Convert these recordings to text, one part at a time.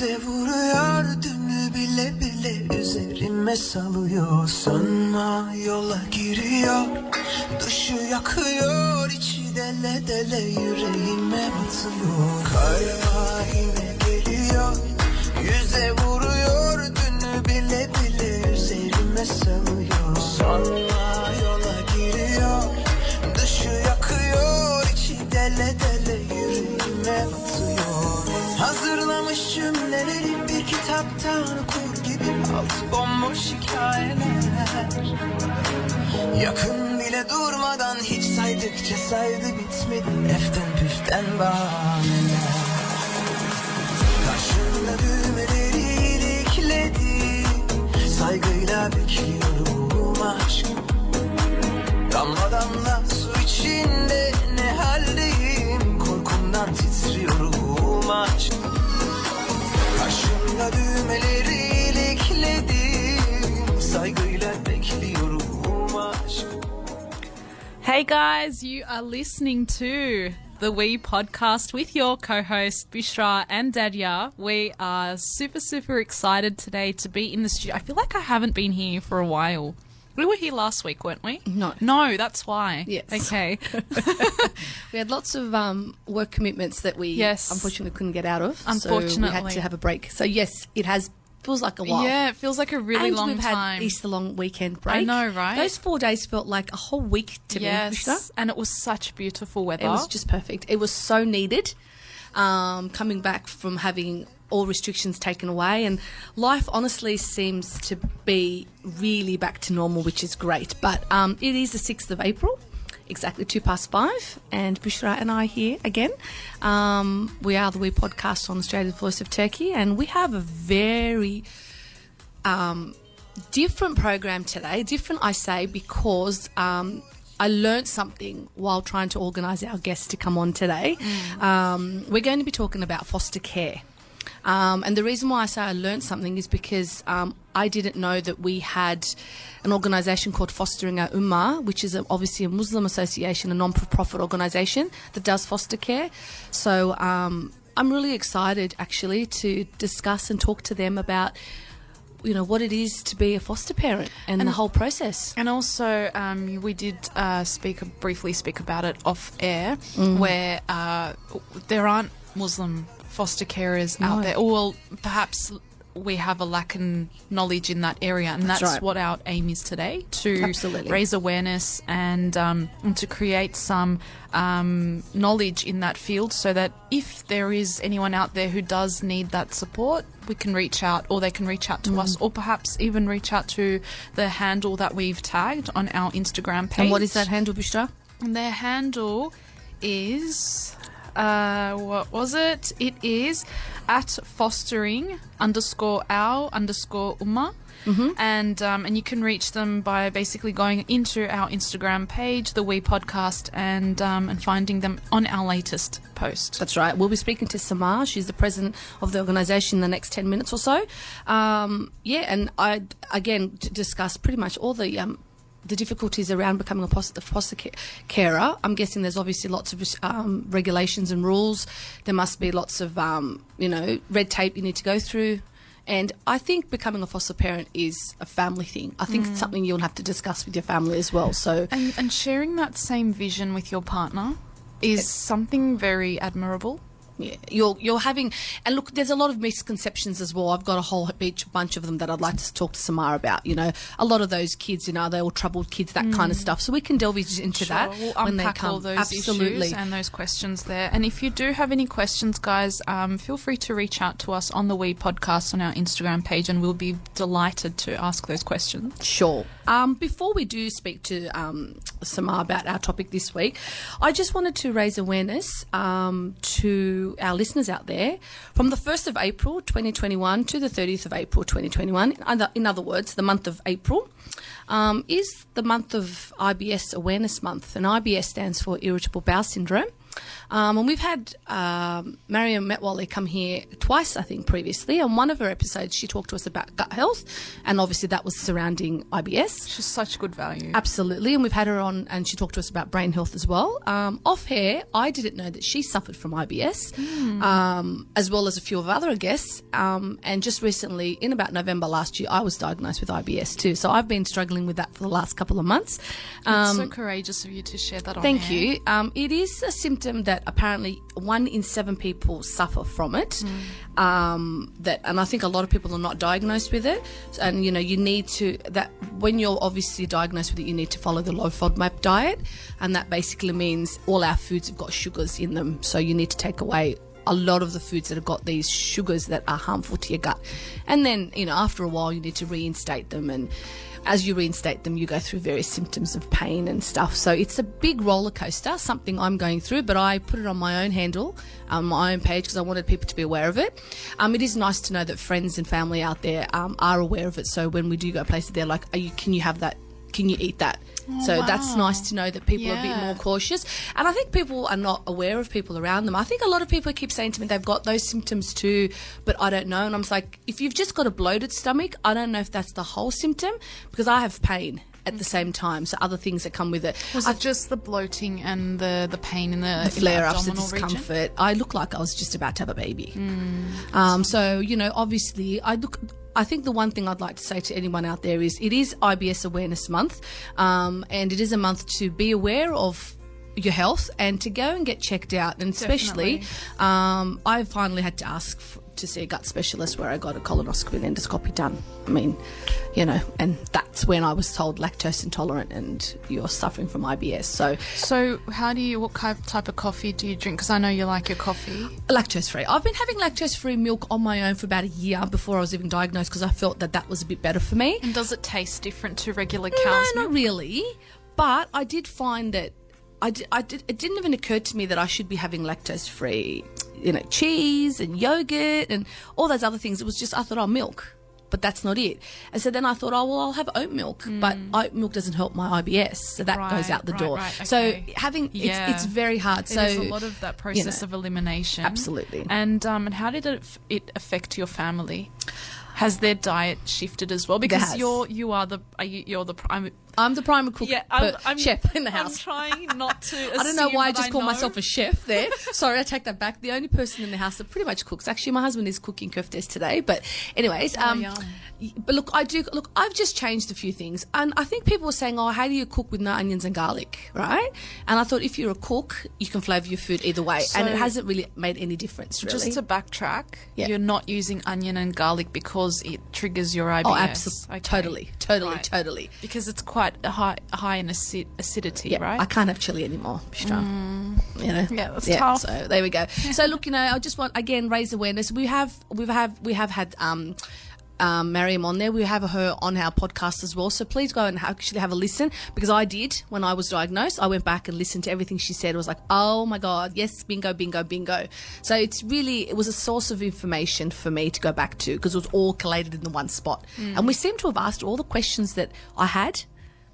Yüze vuruyor dünü bile bile üzerime salıyor. Sanma yola giriyor Dışı yakıyor içi dele dele yüreğime batıyor. Karma yine geliyor Yüze vuruyor dünü bile bile üzerime salıyor. Sanma kitaptan okur gibi Altı bomboş hikayeler. Yakın bile durmadan hiç saydıkça saydı bitmedi. Eften püften bahaneler. Karşımda düğmeleri ilikledi. Saygıyla bekliyorum aşk. Damla damla su içinde ne haldeyim? Korkumdan titriyorum aşk Düğmeleri ilikledim Saygıyla bekliyorum aşk Hey guys, you are listening to the We podcast with your co host Bushra and Dadya. We are super, super excited today to be in the studio. I feel like I haven't been here for a while. We were here last week, weren't we? No. No, that's why. Yes. Okay. We had lots of um, work commitments that we Yes. unfortunately couldn't get out of. So we had to have a break. So yes, it has feels like a while. yeah, it feels like a really and long we've time. had Easter long weekend break. I know, right? Those four days felt like a whole week to me. yes. And it was such beautiful weather. It was just perfect. It was so needed. Um, coming back from having all restrictions taken away, and life honestly seems to be really back to normal, which is great. But um, it is the sixth of April, exactly two past five, and Bushra and I here again. Um, we are the We Podcast on Australia's Voice of Turkey, and we have a very um, different program today. Different, I say, because um, I learnt something while trying to organise our guests to come on today. Um, we're going to be talking about foster care. Um, and the reason why I say I learned something is because um, I didn't know that we had an organisation called Fostering Our Ummah, which is a, obviously a Muslim association, a non-profit organisation that does foster care. So um, I'm really excited actually to discuss and talk to them about you know what it is to be a foster parent and, the whole process. And also, um, we did uh, speak briefly speak about it off air, where uh, there aren't Muslim foster carers out there. Or well, perhaps we have a lack in knowledge in that area, and that's, That's right. what our aim is today to Absolutely. raise awareness and, um, and to create some um, knowledge in that field, so that if there is anyone out there who does need that support, we can reach out, or they can reach out to Mm. us, or perhaps even reach out to the handle that we've tagged on our Instagram page. And what is that handle, Bushra? And their handle is uh what was it? It is at fostering underscore our underscore ummah. Mm-hmm. And um, and you can reach them by basically going into our Instagram page, the We Podcast, and um, and finding them on our latest post. That's right. We'll be speaking to Samar. She's the president of the organisation in the next 10 minutes or so. Um, yeah, and I, again, to discuss pretty much all the. The difficulties around becoming a foster, foster carer. I'm guessing there's obviously lots of um, regulations and rules. There must be lots of, um, you know, red tape you need to go through. And I think becoming a foster parent is a family thing. I think it's something you'll have to discuss with your family as well. So, And, and sharing that same vision with your partner is something very admirable. Yeah, you're you're having, and look, there's a lot of misconceptions as well. I've got a whole beach bunch of them that I'd like to talk to Samar about. You know, a lot of those kids, you know, they're all troubled kids, that kind of stuff. So we can delve into that Mm. We'll when they come. all those Absolutely. issues and those questions there. And if you do have any questions, guys, um, feel free to reach out to us on the We Podcast on our Instagram page, and we'll be delighted to ask those questions. Sure. Um, before we do speak to um, Samar about our topic this week, I just wanted to raise awareness um, our listeners out there. From the 1st of April 2021 to the 30th of April 2021, in other, in other words, the month of April, um, is the month of IBS Awareness Month. And IBS stands for Irritable Bowel Syndrome. Um, and we've had um, Mariam Metwally come here twice, I think, previously. On one of her episodes, she talked to us about gut health, and obviously that was surrounding IBS. She's such good value. Absolutely, and we've had her on, and she talked to us about brain health as well. Um, off air, I didn't know that she suffered from IBS, um, as well as a few of other guests. Um, and just recently, in about November last year, I was diagnosed with IBS too. So I've been struggling with that for the last couple of months. It's so courageous of you to share that on Thank air. you. Um, it is a symptom that apparently one in seven people suffer from it. Um, that, and I think a lot of people are not diagnosed with it. And you know, you need to that when you're obviously diagnosed with it, you need to follow the low FODMAP diet, and that basically means all our foods have got sugars in them. So you need to take away a lot of the foods that have got these sugars that are harmful to your gut. And then, you know, after a while, you need to reinstate them. And as you reinstate them, you go through various symptoms of pain and stuff. So it's a big roller coaster, something I'm going through, but I put it on my own handle, um, my own page, because I wanted people to be aware of it. Um, it is nice to know that friends and family out there um, are aware of it. So when we do go places, they're like, are you, can you have that? Can you eat that? So that's wow. nice to know that people are a bit more cautious. And I think people are not aware of people around them. I think a lot of people keep saying to me they've got those symptoms too, but I don't know. And I'm just like, if you've just got a bloated stomach, I don't know if that's the whole symptom because I have pain at the same time. So other things that come with it. Was I it just the bloating and the, the pain in the, the flare ups, the abdominal region? discomfort. I look like I was just about to have a baby. Mm. Um, so you know, obviously, I look. I think the one thing I'd like to say to anyone out there is it is IBS Awareness Month, um, and it is a month to be aware of your health and to go and get checked out. And especially, um, I finally had to ask to see a gut specialist where I got a colonoscopy and endoscopy done. I mean, you know, and that's when I was told lactose intolerant and you're suffering from IBS. So So, how do you, what kind type of coffee do you drink? Because I know you like your coffee. lactose free. I've been having lactose free milk on my own for about a year before I was even diagnosed because I felt that that was a bit better for me. And does it taste different to regular cow's No, cow's not really. But I did find that I did, I did. It didn't even occur to me that I should be having lactose free, you know, cheese and yogurt and all those other things. It was just I thought, oh, milk. But that's not it. And so then I thought, oh well, I'll have oat milk, but oat milk doesn't help my IBS, so that goes out the right, door. right, So having Yeah. it's, it's very hard. It so a lot of that process know, of elimination. absolutely. And um, and how did it, it affect your family? Has their diet shifted as well? Because you're you are the are you, you're the prime. I'm the primary cook, Yeah, I'm, I'm chef in the house. I'm trying not to. I don't know why I just call know. myself a chef there. Sorry, I take that back. The only person in the house that pretty much cooks. Actually, my husband is cooking koftas today. But, anyways, um, Oh, yum. y- but look, I do look. I've just changed a few things, and I think people were saying, "Oh, how do you cook with no onions and garlic?" Right? And I thought if you're a cook, you can flavour your food either way, and it hasn't really made any difference. Really. Just to backtrack, Yeah. you're not using onion and garlic because it triggers your IBS. oh, absolutely, Okay. totally, totally, Right. totally. Because it's quite a high high in acid, acidity, Yeah, right? I can't have chili anymore, Bushra. You know. Yeah, that's tough. So there we go. So look, you know, I just want again raise awareness. We have we've have we have had um um, Mariam on there. We have her on our podcast as well. So please go and actually have a listen because I did when I was diagnosed. I went back and listened to everything she said. I was like, oh my God, yes, bingo, bingo, bingo. So it's really, it was a source of information for me to go back to because it was all collated in the one spot. And we seem to have asked all the questions that I had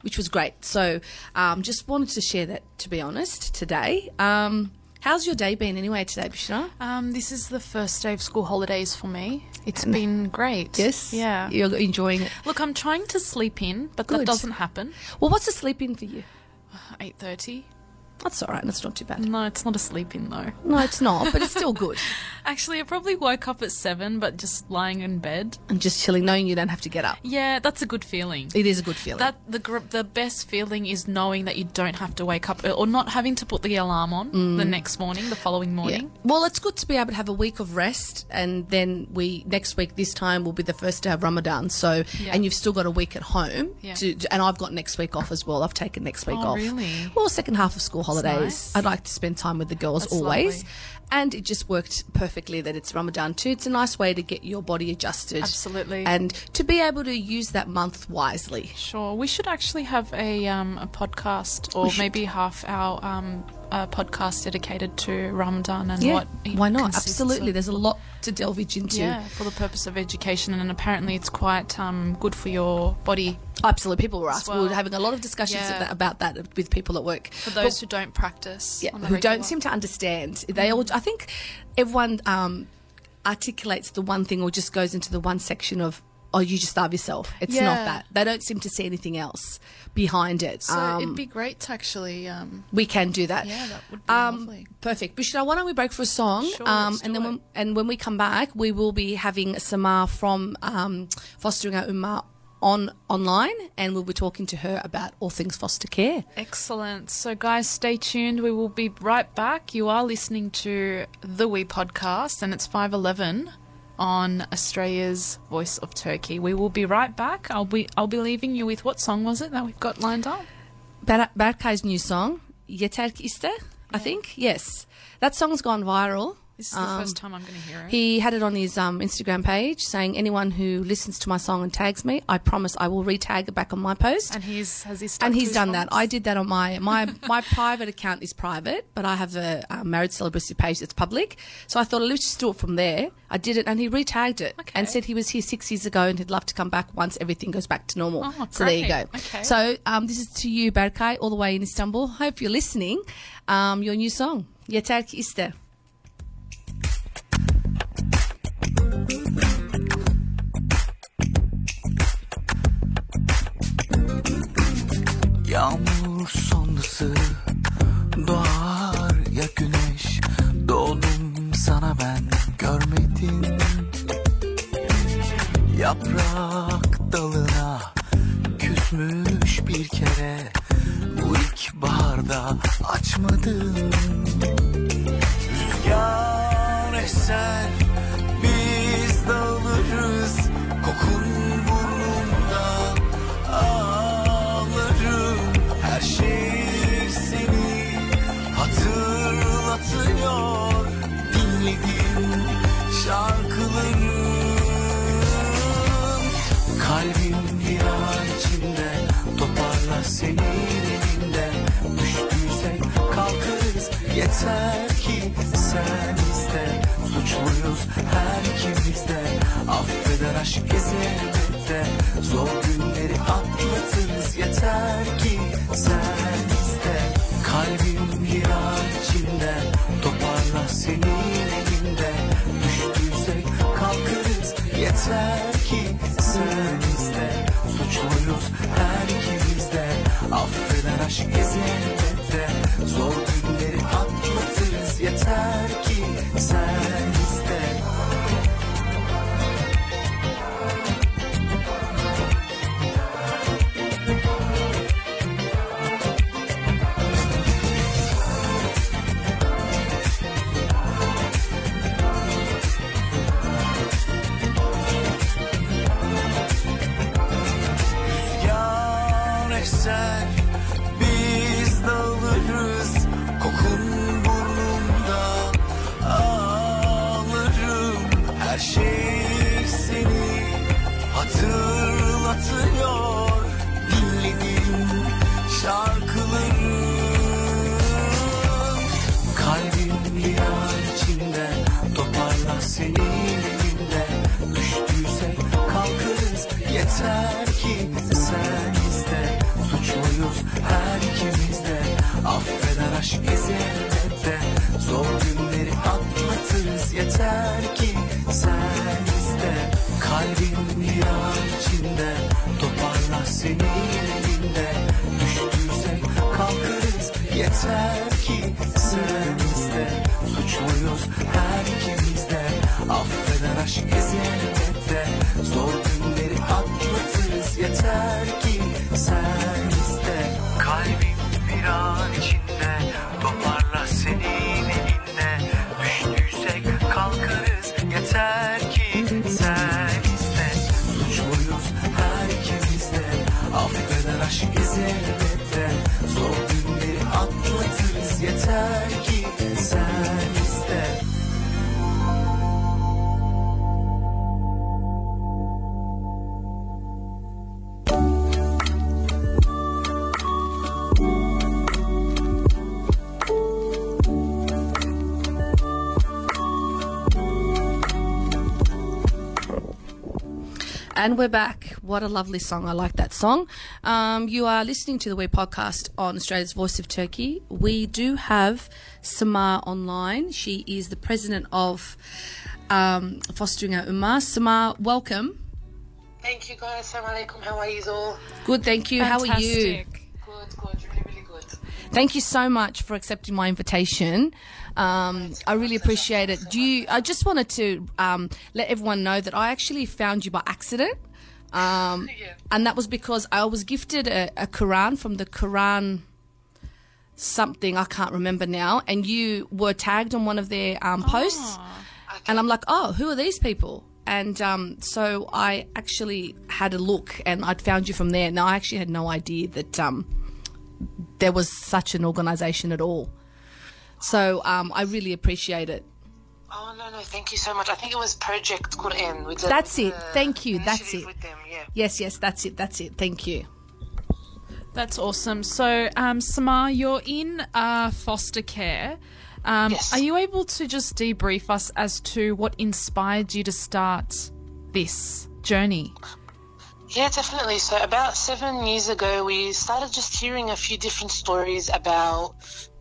which was great. So, um, just wanted to share that, to be honest, today. Um, how's your day been anyway today, Bushra? Um, this is the first day of school holidays for me. It's been great. Yes? Yeah. You're enjoying it. Look, I'm trying to sleep in, but Good. that doesn't happen. Well, what's the sleep in for you? Eight thirty. That's all right. That's not too bad. No, it's not a sleep in though. No, it's not, but it's still good. Actually, I probably woke up at seven, but just lying in bed. And just chilling, knowing you don't have to get up. Yeah, that's a good feeling. It is a good feeling. That the gr- the best feeling is knowing that you don't have to wake up or not having to put the alarm on the next morning, the following Mm. yeah. morning. Well, it's good to be able to have a week of rest, and then we next week this time will be the first to have Ramadan. So, Yeah. and you've still got a week at home. Yeah. To, and I've got next week off as well. I've taken next week Oh, off. really? Well, second half of school holidays. nice. I'd like to spend time with the girls That's always. lovely. And it just worked perfectly that it's Ramadan too. It's a nice way to get your body adjusted. Absolutely. And to be able to use that month wisely. Sure, we should actually have a um, a podcast or maybe half our um, uh, podcast dedicated to Ramadan and Yeah. what Why not? Absolutely. of. There's a lot to delve into. yeah, for the purpose of education, and apparently it's quite um, good for your body. Absolutely, people were asked. We well. were having a lot of discussions Yeah. about that with people at work. For those who don't practice, yeah, who don't seem to understand. They all, I think, everyone um, articulates the one thing or just goes into the one section of, oh, you just starve yourself. It's not that. They don't seem to see anything else behind it. So Um, it'd be great to actually. Um, we can do that. Yeah, that would be um, lovely. Perfect. Bushra, why don't we break for a song? Sure, um, and then it. when, and when we come back, we will be having Samar from um, Fostering Our Ummah on online, and we'll be talking to her about all things foster care. Excellent. So, guys, stay tuned. We will be right back. You are listening to the We podcast, and it's 511 on Australia's Voice of Turkey. We will be right back. I'll be I'll be leaving you with what song was it that we've got lined up? Ber- Berkay's new song, Yeter ki iste, I think. Yes. That song's gone viral. This is the Um, first time I'm going to hear it. He had it on his um, Instagram page saying, anyone who listens to my song and tags me, I promise I will retag it back on my post. and he's has he and he's done that. I did that on my my my private account is private, but I have a, um marriage celebrant page that's public. So I thought let's just do it from there. I did it, and he retagged it Okay. and said he was here six years ago and he'd love to come back once everything goes back to normal. Oh, so there you go. Okay. So um, this is to you, Berkay, all the way in Istanbul. Hope you're listening. Um, your new song, Yeter ki iste. Eser Biz dağılırız Kokun burnumda Ağlarım Her şey seni Hatırlatıyor. Dinlediğim şarkılarım Aşk elbette Zor günleri atlatırız Yeter ki sen iste. Kalbim bir içinde Toparla senin elinde. Düştüysek kalkarız Yeter ki sen iste. Suçluyuz her ikimiz de Affeder aşk elbette Zor günleri atlatırız Yeter ki sen iste. Kalbim bir an içinde And we're back. What a lovely song. I like that song. Um, you are listening to the We podcast on Australia's Voice of Turkey. We do have Samar online. She is the president of um, Fostering Our Ummah. Samar, welcome. Thank you guys. Assalamu alaikum. How are you all? Good, thank you. How are you? Good, good, really, really good. Thank you so much for accepting my invitation. Um, I really appreciate it. Do you? I just wanted to um, let everyone know that I actually found you by accident, um, Yeah. and that was because I was gifted a, a Quran from the Quran something I can't remember now, and you were tagged on one of their um, posts, and I'm like, oh, who are these people? And um, so I actually had a look, and I'd found you from there. Now I actually had no idea that um, there was such an organisation at all. So um, I really appreciate it. Oh no, no, thank you so much. I think it was Project Quran with the, That's it. the Thank you. That's it. With them, yeah. Yes, yes, that's it. That's it. Thank you. That's awesome. So, um, Samar, you're in uh, foster care. Um, Yes. Are you able to just debrief us as to what inspired you to start this journey? Yeah, definitely. So about seven years ago, we started just hearing a few different stories about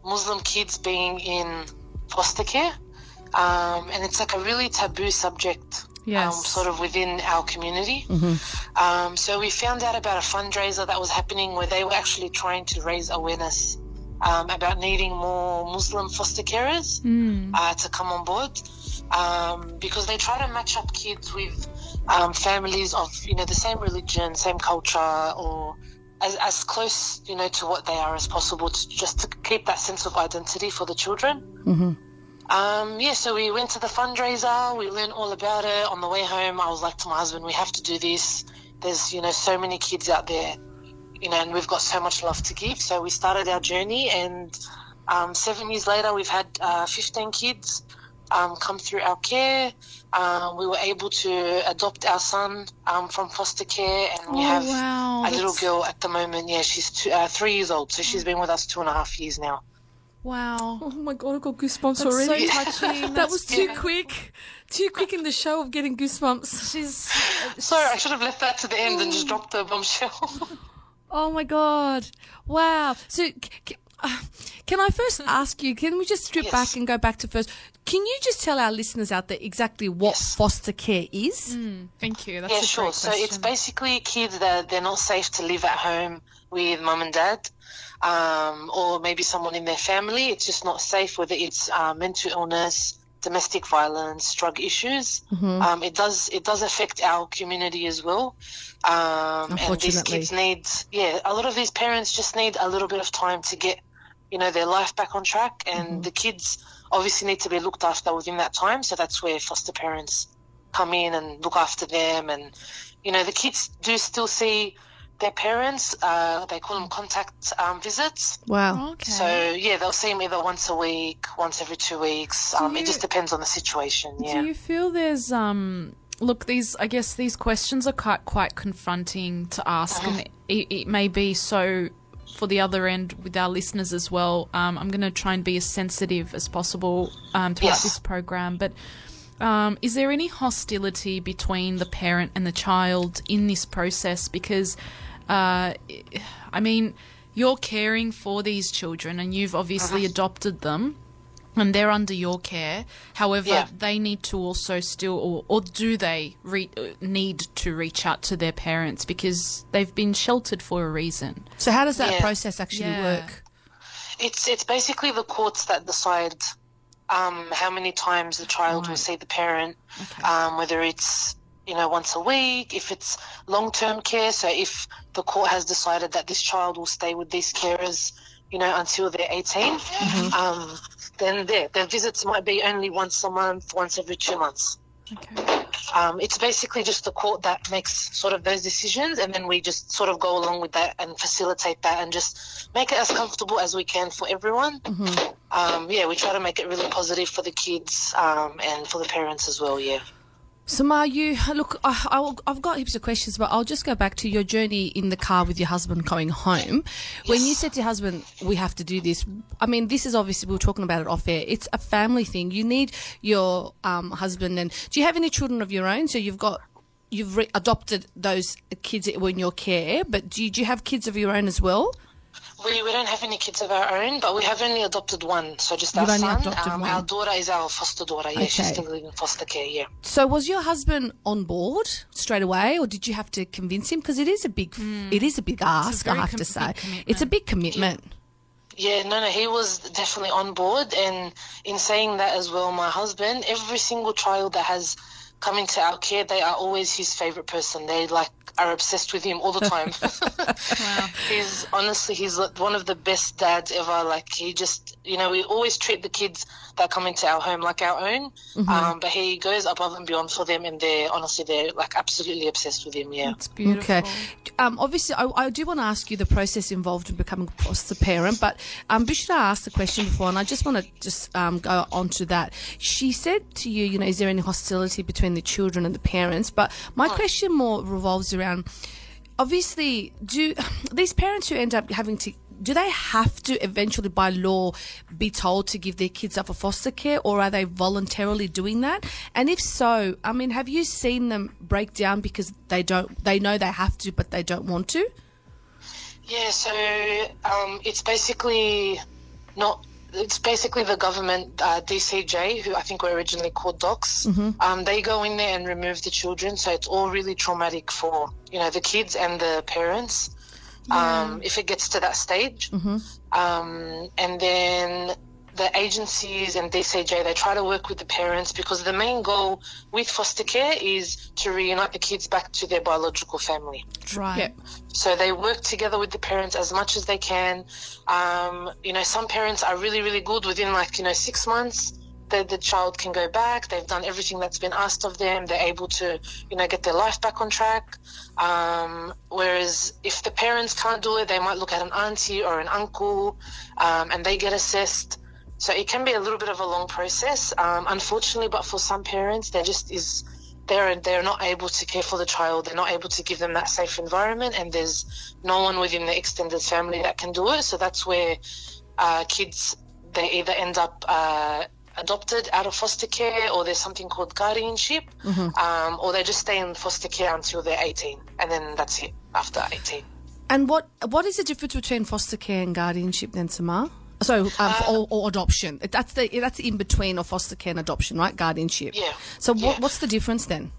Muslim kids being in foster care, um, and it's like a really taboo subject. Um, sort of within our community. Um, so we found out about a fundraiser that was happening where they were actually trying to raise awareness um, about needing more Muslim foster carers uh, to come on board um, because they try to match up kids with um, families of you know the same religion, same culture, or as, as close you know to what they are as possible, to, just to keep that sense of identity for the children. Um, yeah, so we went to the fundraiser. We learned all about it. On the way home, I was like to my husband, "We have to do this. There's you know so many kids out there, you know, and we've got so much love to give." So we started our journey, and um, seven years later, we've had uh, 15 kids um, come through our care. Um, we were able to adopt our son um, from foster care, and we Oh, have wow, a little girl at the moment. Yeah, she's two, uh, three years old, so she's been with us two and a half years now. Wow. Oh my god, I got goosebumps That's so touching. that was too Yeah. quick. Too quick in the show of getting goosebumps. She's Sorry, I should have left that to the end and just dropped the bombshell. Oh my god. Wow. So c- c- uh, can I first ask you, can we just strip Yes. back and go back to first? Can you just tell our listeners out there exactly what Yes. foster care is? thank you. That's yeah, a sure. great So it's basically kids that they're not safe to live at home with mum and dad, um, or maybe someone in their family. It's just not safe, whether it's uh, mental illness, domestic violence, drug issues. Um, it does it does affect our community as well. Um, and these kids need, yeah, a lot of these parents just need a little bit of time to get, you know, their life back on track, and the kids obviously need to be looked after within that time. So that's where foster parents come in and look after them, and you know, the kids do still see their parents. Uh, they call them contact um, visits. Wow. Okay. So yeah, they'll see them either once a week, once every two weeks. Um, you- It just depends on the situation. Yeah. Do you feel there's um look these I guess these questions are quite quite confronting to ask and it, it may be so for the other end with our listeners as well. Um, I'm going to try and be as sensitive as possible um, throughout Yes. this program, but um, is there any hostility between the parent and the child in this process? Because, uh, I mean, you're caring for these children and you've obviously Uh-huh. adopted them and they're under your care. However, Yeah. they need to also still, or, or do they re- uh, need to reach out to their parents because they've been sheltered for a reason? So how does that Yeah. process actually Yeah. work? It's it's basically the courts that decide um, how many times the child will see the parent, Okay. um, whether it's you know once a week, if it's long term care. So if the court has decided that this child will stay with these carers, you know, until they're 18, um, then their their visits might be only once a month, once every two months. Okay. Um, it's basically just the court that makes sort of those decisions, and then we just sort of go along with that and facilitate that and just make it as comfortable as we can for everyone. Um, yeah, we try to make it really positive for the kids um, and for the parents as well. Yeah. Samar, you look. I, I've got heaps of questions, but I'll just go back to your journey in the car with your husband going home. When you said to your husband, "We have to do this," I mean, this is obviously we were talking about it off air. It's a family thing. You need your um, husband, and do you have any children of your own? So you've got you've re- adopted those kids that were in your care, but do you, do you have kids of your own as well? We, we don't have any kids of our own, but we have only adopted one. So just You've our only son. adopted Um, one. Our daughter is our foster daughter. Yeah, she's still living in foster care. Yeah. So was your husband on board straight away, or did you have to convince him? Because it is a big, it is a big ask. I have com- to say, it's a big commitment. Yeah, no, no, he was definitely on board. And in saying that as well, my husband, every single child that has come to our care, they are always his favorite person. They like are obsessed with him all the time. Wow. he's honestly, he's one of the best dads ever. Like he just, you know, we always treat the kids that come into our home like our own. Um, but he goes above and beyond for them, and they're honestly, they're like absolutely obsessed with him. Yeah. It's beautiful. Okay. Um, obviously, I, I do want to ask you the process involved in becoming a foster parent, but um, Bushra asked the question before, and I just want to just um, go on to that. She said to you, you know, is there any hostility between the children and the parents? But my question more revolves around, obviously, do these parents who end up having to do they have to eventually by law be told to give their kids up for foster care or are they voluntarily doing that and if so i mean have you seen them break down because they don't they know they have to but they don't want to Yeah, so um, it's basically not. It's basically the government, uh, DCJ, who I think were originally called Docs. Um, they go in there and remove the children, so it's all really traumatic for you know the kids and the parents. Um, if it gets to that stage, um, and then the agencies and DCJ they try to work with the parents because the main goal with foster care is to reunite the kids back to their biological family. right Yep. So they work together with the parents as much as they can. Um, you know, some parents are really, really good within like, you know, six months. The, the child can go back. They've done everything that's been asked of them. They're able to, you know, get their life back on track. Um, whereas if the parents can't do it, they might look at an auntie or an uncle um, and they get assessed. So it can be a little bit of a long process, um, unfortunately. But for some parents, there just is they're they're not able to care for the child. They're not able to give them that safe environment, and there's no one within the extended family that can do it. So that's where uh, kids they either end up uh, adopted out of foster care, or there's something called guardianship, um, or they just stay in foster care until they're 18, and then that's it after 18. and what what is the difference between foster care and guardianship then samar so um, or, or adoption that's the that's in between or foster care and adoption right guardianship Yeah. so what, Yeah. what's the difference then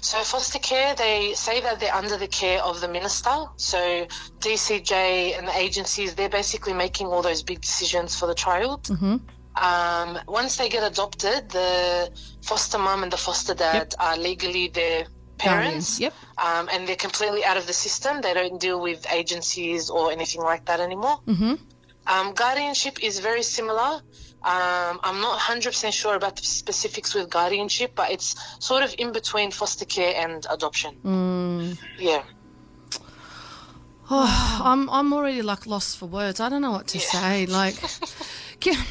So foster care, they say that they're under the care of the minister. So DCJ and the agencies, they're basically making all those big decisions for the child. Mm-hmm. Um, once they get adopted, the foster mum and the foster dad are legally their Guardians, parents. yep. Um, and they're completely out of the system. They don't deal with agencies or anything like that anymore. Mm-hmm. Um, guardianship is very similar. Um, I'm not 100% sure about the specifics with guardianship, but it's sort of in between foster care and adoption. Yeah. Oh, I'm I'm already like lost for words. I don't know what to say. Like, can-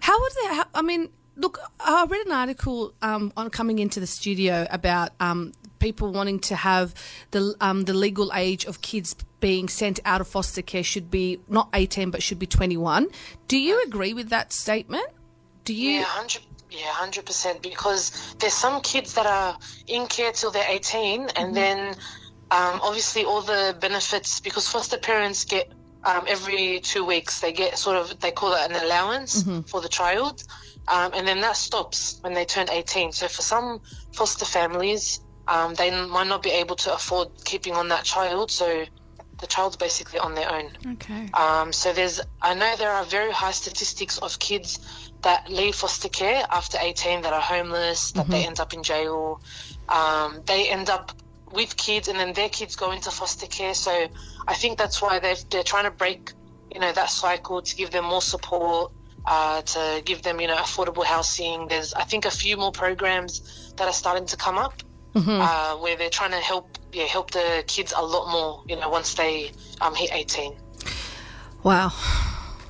how would they? How, I mean, look, I read an article um, on coming into the studio about um, people wanting to have the um, the legal age of kids being sent out of foster care should be not 18 but should be 21. Do you agree with that statement? Do you? Yeah, hundred. Yeah, hundred percent. Because there's some kids that are in care till they're 18, and then um, obviously all the benefits. Because foster parents get um, every two weeks they get sort of they call it an allowance for the child, um, and then that stops when they turn 18. So for some foster families, um, they might not be able to afford keeping on that child, so the child's basically on their own. Okay. Um, so there's, I know there are very high statistics of kids that leave foster care after 18 that are homeless, that they end up in jail. Um, they end up with kids, and then their kids go into foster care. So I think that's why they're they're trying to break, you know, that cycle to give them more support. Uh, to give them, you know, affordable housing. There's, I think, a few more programs that are starting to come up uh, where they're trying to help, yeah, help the kids a lot more, you know, once they um, hit 18. Wow.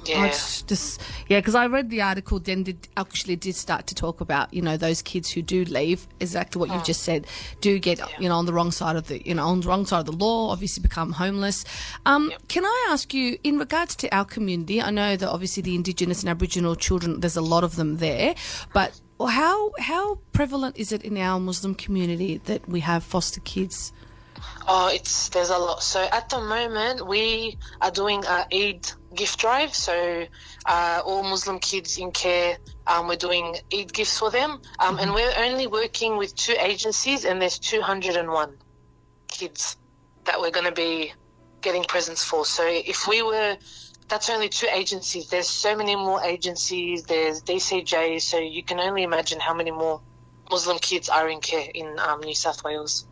Yeah. Just, yeah, because I read the article. Then did actually did start to talk about you know those kids who do leave exactly what you've just said do get you know on the wrong side of the you know on the wrong side of the law. Obviously become homeless. Um, Can I ask you in regards to our community? I know that obviously the Indigenous and Aboriginal children there's a lot of them there, but how how prevalent is it in our Muslim community that we have foster kids? Oh, it's there's a lot. So at the moment, we are doing a Eid gift drive. So uh, all Muslim kids in care, um, we're doing Eid gifts for them, um, and we're only working with two agencies, and there's 201 kids that we're going to be getting presents for. So if we were that's only two agencies. There's so many more agencies. There's DCJ, so you can only imagine how many more Muslim kids are in care in um, New South Wales.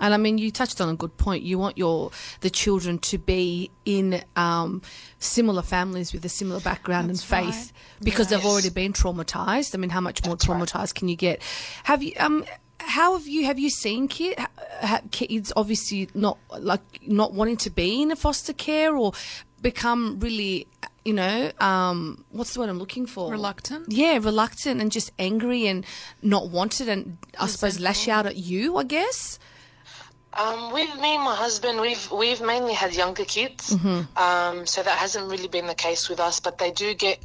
And I mean, you touched on a good point. You want your the children to be in um, similar families with a similar background That's and faith right. because they've already been traumatized. I mean, how much more That's right. traumatized can you get? Have you um? How have you have you seen kid, ha, ha, kids obviously not like not wanting to be in a foster care or become really you know um what's the word I'm looking for Reluctant? yeah reluctant and just angry and not wanted and I suppose lash out at you I guess Um, with me and my husband, we've we've mainly had younger kids, um, so that hasn't really been the case with us. But they do get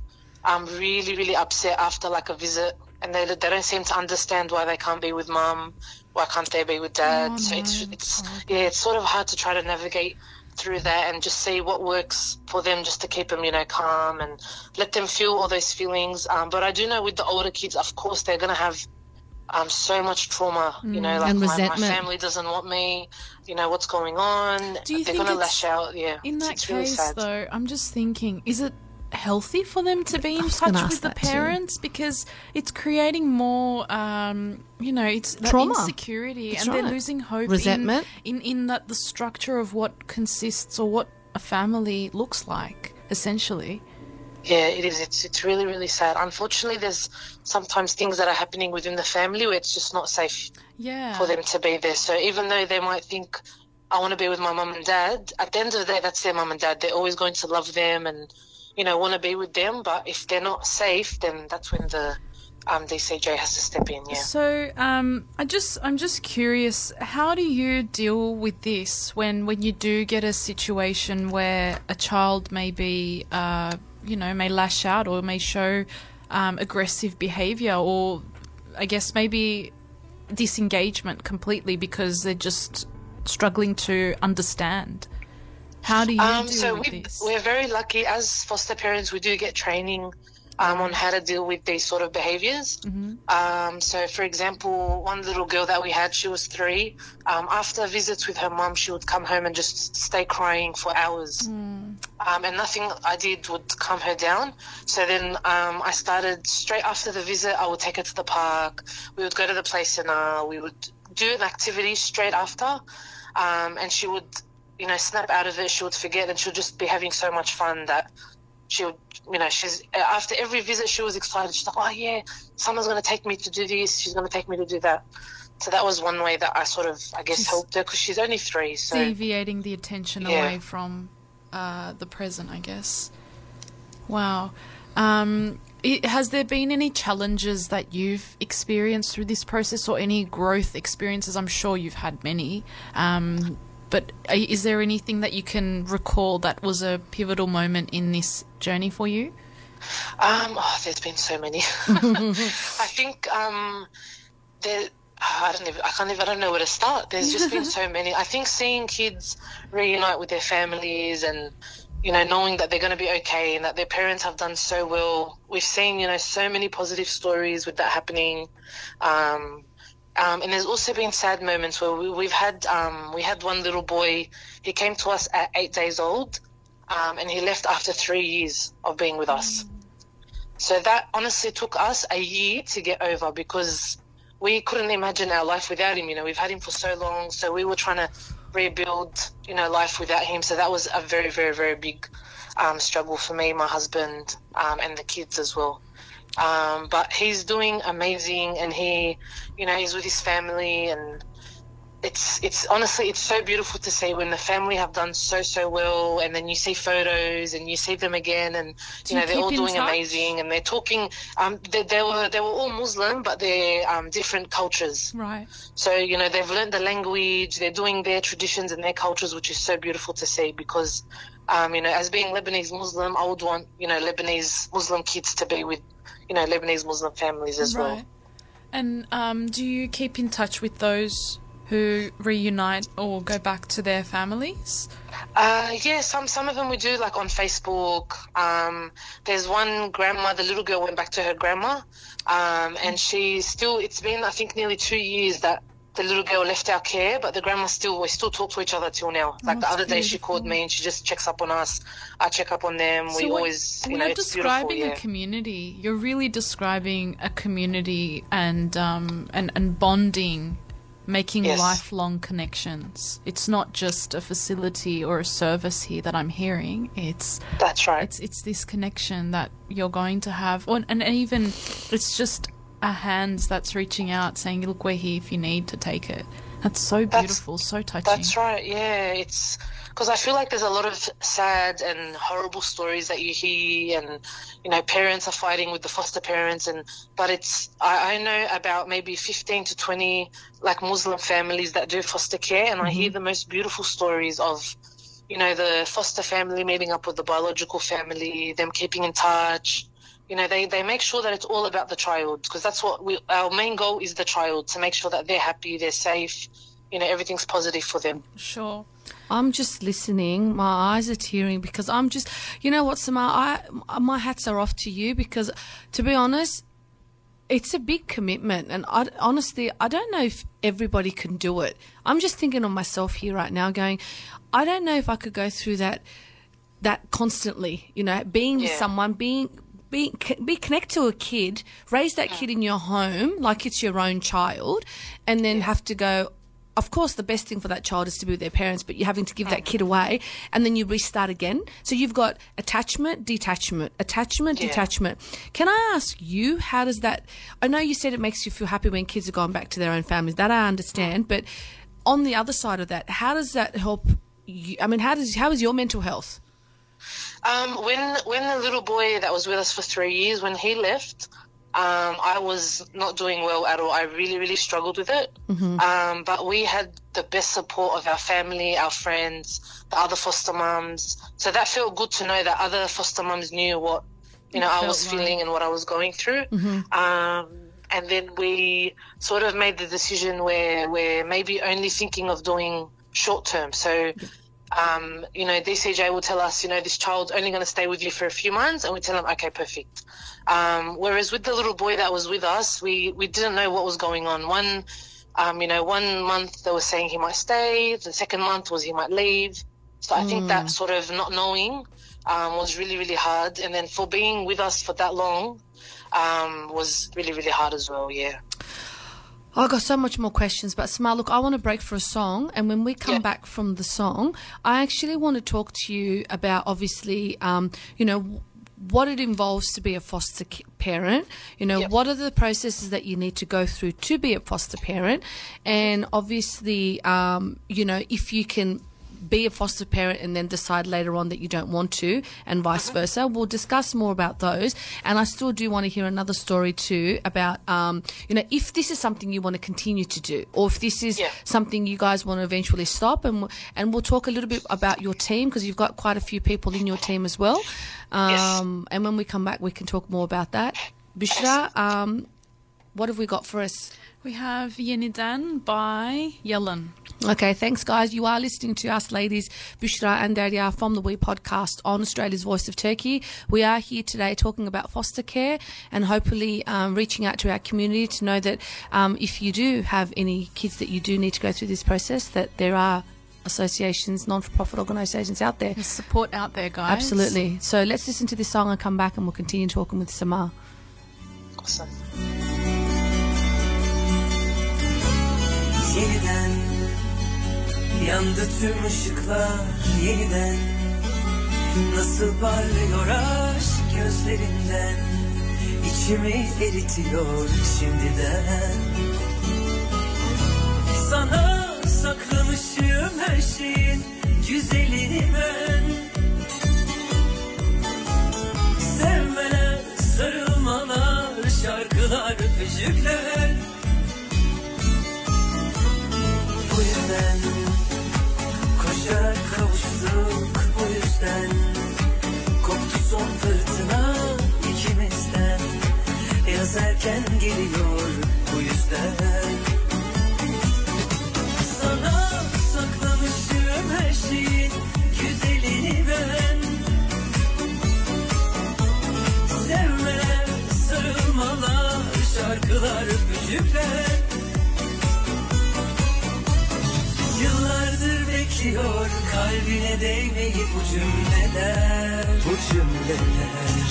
um, really really upset after like a visit, and they they don't seem to understand why they can't be with mum, why can't they be with dad. Oh, so it's no, it's that's yeah, it's sort of hard to try to navigate through that and just see what works for them, just to keep them you know calm and let them feel all those feelings. Um, but I do know with the older kids, of course, they're gonna have um, so much trauma. You know, like And my, my family doesn't want me. You know what's going on. Do you They're gonna it's- lash out. Yeah, In that really case, sad. though, I'm just thinking, is it healthy for them to be in touch with the that too. parents because it's creating more, um, you know, it's that Trauma. insecurity, That's and they're losing hope. in- Resentment. in, in that the structure of what consists or what a family looks like, essentially. Yeah, it is. It's it's really really sad. Unfortunately, there's sometimes things that are happening within the family where it's just not safe Yeah. for them to be there. So even though they might think, I want to be with my mum and dad, at the end of the day, that's their mum and dad. They're always going to love them and you know want to be with them. But if they're not safe, then that's when the um, DCJ has to step in. Yeah. So, um, I just, I'm just curious. How do you deal with this when, when you do get a situation where a child may be, uh, you know, may lash out or may show um, aggressive behaviour, or I guess maybe disengagement completely because they're just struggling to understand. How do you Um, deal so we, we're very lucky as foster parents. We do get training um, on how to deal with these sort of behaviors. Um, so, for example, one little girl that we had, she was three. Um, after visits with her mum, she would come home and just stay crying for hours. Um, and nothing I did would calm her down. So then um, I started straight after the visit, I would take her to the park. We would go to the play center. We would do an activity straight after. Um, and she would, you know, snap out of it. She would forget and she'll just be having so much fun that she'll, you know, she's after every visit, she was excited. She's like, oh, yeah, someone's going to take me to do this. She's going to take me to do that. So that was one way that I sort of, I guess, She's- helped her because she's only three. So deviating the attention Yeah. away from uh, the present, I guess. Wow. Um, has there been any challenges that you've experienced through this process or any growth experiences? I'm sure you've had many. Um, but is there anything that you can recall that was a pivotal moment in this journey for you? Um, oh, there's been so many. I think um, there. I don't even. I can't even. I don't know where to start. There's just been so many. I think seeing kids reunite with their families and you know knowing that they're going to be okay and that their parents have done so well. We've seen you know so many positive stories with that happening. Um, um, and there's also been sad moments where we, we've had um, we had one little boy. He came to us at eight days old, um, and he left after three years of being with us. So that honestly took us a year to get over because we couldn't imagine our life without him. You know, we've had him for so long, so we were trying to rebuild, you know, life without him. So that was a very, very, very big um, struggle for me, my husband, um, and the kids as well. Um, but he's doing amazing, and he, you know, he's with his family, and it's it's honestly it's so beautiful to see when the family have done so so well, and then you see photos and you see them again, and Do you know they're all doing touch? amazing, and they're talking. Um, they, they were they were all Muslim, but they're um, different cultures. Right. So, you know, they've learned the language, they're doing their traditions and their cultures, which is so beautiful to see because, um, you know, as being Lebanese Muslim, I would want, you know, Lebanese Muslim kids to be with, you know, Lebanese Muslim families as well. Right. And um, do you keep in touch with those who reunite or go back to their families? Uh, yeah, some some of them we do like on Facebook. Um, there's one grandma, the little girl went back to her grandma, um, and she's still. It's been I think nearly two years that the little girl left our care, but the grandma still we still talk to each other till now. Like the other day, she called me and she just checks up on us. I check up on them. we what- always, you when know, you're describing Yeah. a community, you're really describing a community and um, and and bonding, making Yes. lifelong connections. It's not just a facility or a service here that I'm hearing. It's That's right. it's it's this connection that you're going to have, or, and even it's just a hand that's reaching out, saying, "Look, we're here if you need to take it." That's so That's- beautiful, so touching. That's right. Yeah, it's because I feel like there's a lot of sad and horrible stories that you hear, and you know, parents are fighting with the foster parents, and but it's I, I know about maybe 15 to 20 like Muslim families that do foster care, and I hear mm-hmm. the most beautiful stories of. You know, the foster family meeting up with the biological family, them keeping in touch. You know, they, they make sure that it's all about the child because that's what we, our main goal is the child to make sure that they're happy, they're safe, you know, everything's positive for them. Sure. I'm just listening. My eyes are tearing because I'm just, you know what, Samar? I my hats are off to you because, to be honest, it's a big commitment, and I honestly I don't know if everybody can do it. I'm just thinking of myself here right now, going, I don't know if I could go through that that constantly. You know, being with someone, being. Be, be connect to a kid, raise that kid in your home like it's your own child, and then have to go. Of course, the best thing for that child is to be with their parents, but you're having to give that mm. kid away, and then you restart again. So you've got attachment, detachment, attachment, Yeah. detachment. Can I ask you, how does that? I know you said it makes you feel happy when kids are going back to their own families. That I understand, but on the other side of that, how does that help? You, I mean, how does how is your mental health? Um, when when the little boy that was with us for three years, when he left, um, I was not doing well at all. I really, really struggled with it. Um, but we had the best support of our family, our friends, the other foster mums. So that felt good to know that other foster mums knew what you know I was right. feeling and what I was going through. Um, and then we sort of made the decision where we're maybe only thinking of doing short term. So um, you know, DCJ will tell us, you know, this child's only going to stay with you for a few months, and we tell them, okay, perfect. Um, whereas with the little boy that was with us, we, we didn't know what was going on. One, um, you know, one month they were saying he might stay, the second month was he might leave. So I think that sort of not knowing um, was really, really hard. And then for being with us for that long um, was really, really hard as well, yeah. I've got so much more questions, but Samar, look, I want to break for a song, and when we come Yeah. back from the song, I actually want to talk to you about obviously, um, you know, what it involves to be a foster parent. You know, Yep. what are the processes that you need to go through to be a foster parent, and obviously, um, you know, if you can be a foster parent and then decide later on that you don't want to, and vice Uh-huh. versa. We'll discuss more about those. And I still do want to hear another story too about, um, you know, if this is something you want to continue to do, or if this is Yeah. something you guys want to eventually stop. And and we'll talk a little bit about your team because you've got quite a few people in your team as well. Um, And when we come back, we can talk more about that. Bushra, um, what have we got for us? We have Yeniden by Yalın. Okay, thanks, guys. You are listening to us, ladies, Bushra and Daria from the We podcast on Australia's Voice of Turkey. We are here today talking about foster care and hopefully um, reaching out to our community to know that um, if you do have any kids that you do need to go through this process, that there are associations, non-for-profit organisations out there. There's support out there, guys. Absolutely. So let's listen to this song and come back and we'll continue talking with Samar. Awesome. Yandı tüm ışıklar yeniden. Nasıl parlıyor aşk gözlerinden? İçimi eritiyor şimdiden. Sana saklamışım her şeyin güzelini ben ikimizden Koptu son fırtına ikimizden. Yaz erken geliyor bu yüzden Bekliyor kalbine değmeyi bu cümleler Bu cümleler.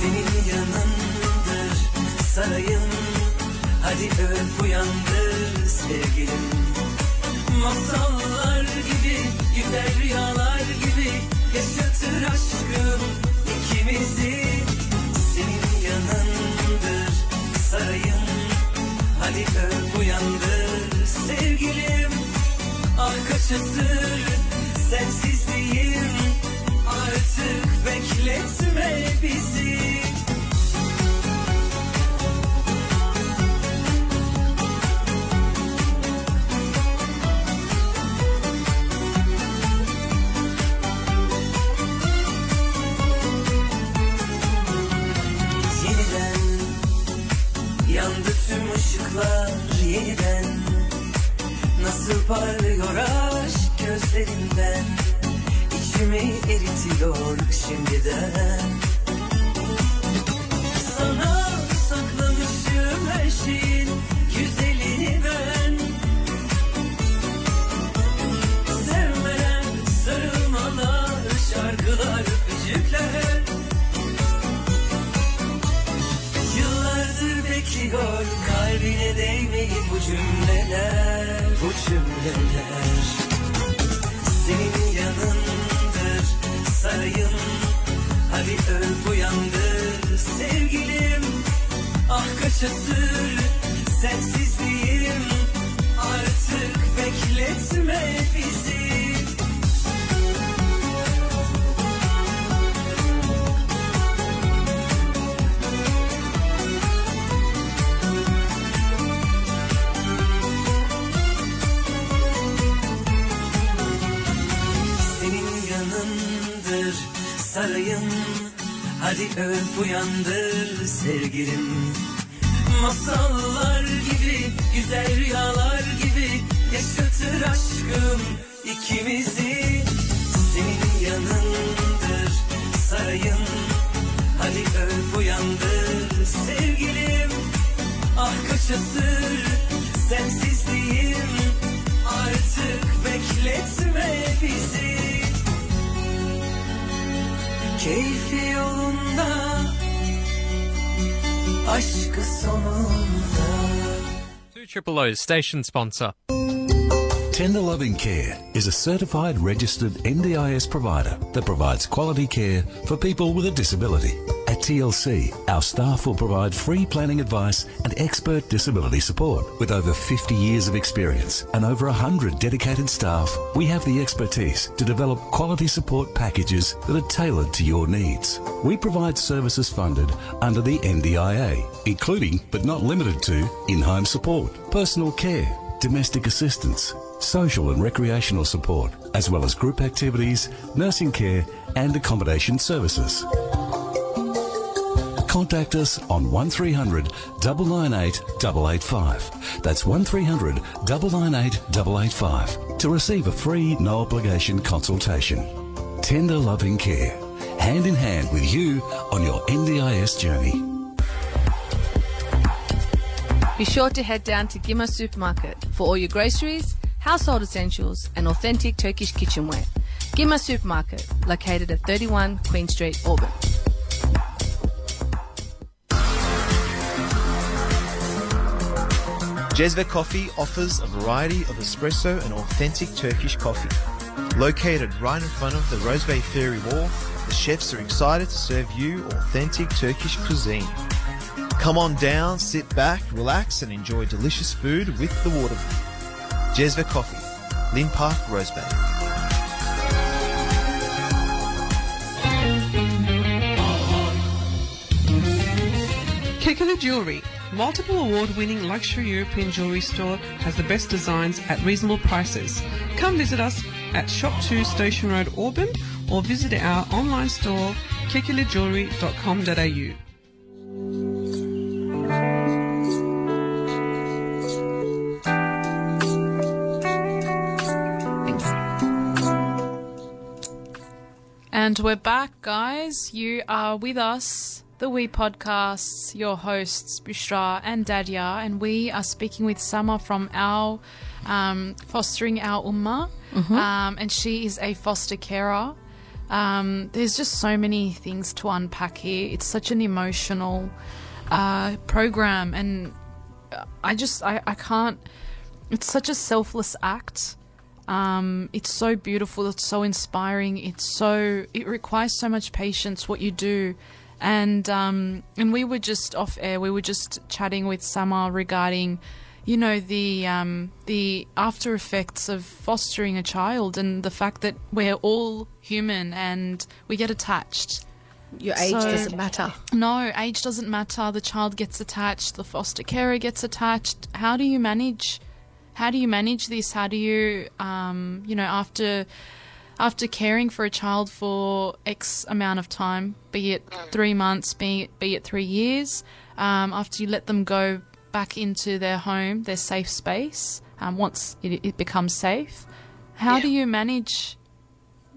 Senin yanındır sarayım. Hadi öp uyandır sevgilim. Masallar gibi güzel rüyalar gibi Yaşatır aşkım ikimizi. Senin yanındır sarayım. Hadi öp uyandır sevgilim Ah asır sensizliğim Artık bekletme bizi. Yandı tüm ışıklar yeniden Nasıl parlıyor aşk gözlerinden İçimi eritiyor şimdiden. Sana saklamışım her şeyin güzelini ben. Sevmeler, sarılmalar, şarkılar, öpücükler. Yıllardır bekliyor kalbine değmeyi bu cümleler Bu cümleler Senin yanındır sarayım. Hadi öp uyandır sevgilim. Ah kaç asır sensizliğim. Artık bekletme bizi sarayım Hadi öp uyandır sevgilim. Masallar gibi güzel rüyalar gibi Yaşatır aşkım ikimizi. Senin yanındır sarayım. Hadi öp uyandır sevgilim. Ah kaç asır sensizliğim. Artık bekletme bizi Keyfi yolunda Aşkı sonunda Two Triple O's station sponsor. Tender Loving Care is a certified registered NDIS provider that provides quality care for people with a disability. TLC, our staff will provide free planning advice and expert disability support. With over 50 years of experience and over 100 dedicated staff, we have the expertise to develop quality support packages that are tailored to your needs. We provide services funded under the NDIA, including but not limited to in-home support, personal care, domestic assistance, social and recreational support, as well as group activities, nursing care, and accommodation services. Contact us on 1300 998 885. That's 1300 998 885 to receive a free, no obligation consultation. Tender loving care, hand in hand with you on your NDIS journey. Be sure to head down to Gimma Supermarket for all your groceries, household essentials, and authentic Turkish kitchenware. Gimma Supermarket, located at 31 Queen Street, Auburn. Jezve Coffee offers a variety of espresso and authentic Turkish coffee. Located right in front of the Rose Bay Ferry Wharf, the chefs are excited to serve you authentic Turkish cuisine. Come on down, sit back, relax, and enjoy delicious food with the waterman. Jezve Coffee, Lyne Park, Rose Particular Jewelry, multiple award-winning luxury European jewelry store, has the best designs at reasonable prices. Come visit us at Shop 2 Station Road, Auburn, or visit our online store kikilajewelry.com.au. And we're back, guys. You are with us the We Podcasts, your hosts, Bushra and Daria, and we are speaking with Samar from our um, Fostering Our Ummah, um, and she is a foster carer. Um, there's just so many things to unpack here. It's such an emotional uh, program, and I just I, I can't. It's such a selfless act. Um, it's so beautiful. It's so inspiring. It's so it requires so much patience what you do, and um, and we were just off air. We were just chatting with Samar regarding, you know, the um, the after effects of fostering a child and the fact that we're all human and we get attached. Your age So- doesn't matter. No, age doesn't matter. The child gets attached. The foster carer gets attached. How do you manage? How do you manage this? How do you, um, you know, after after caring for a child for X amount of time, be it three months, be it, be it three years, um, after you let them go back into their home, their safe space, um, once it, it becomes safe, how do you manage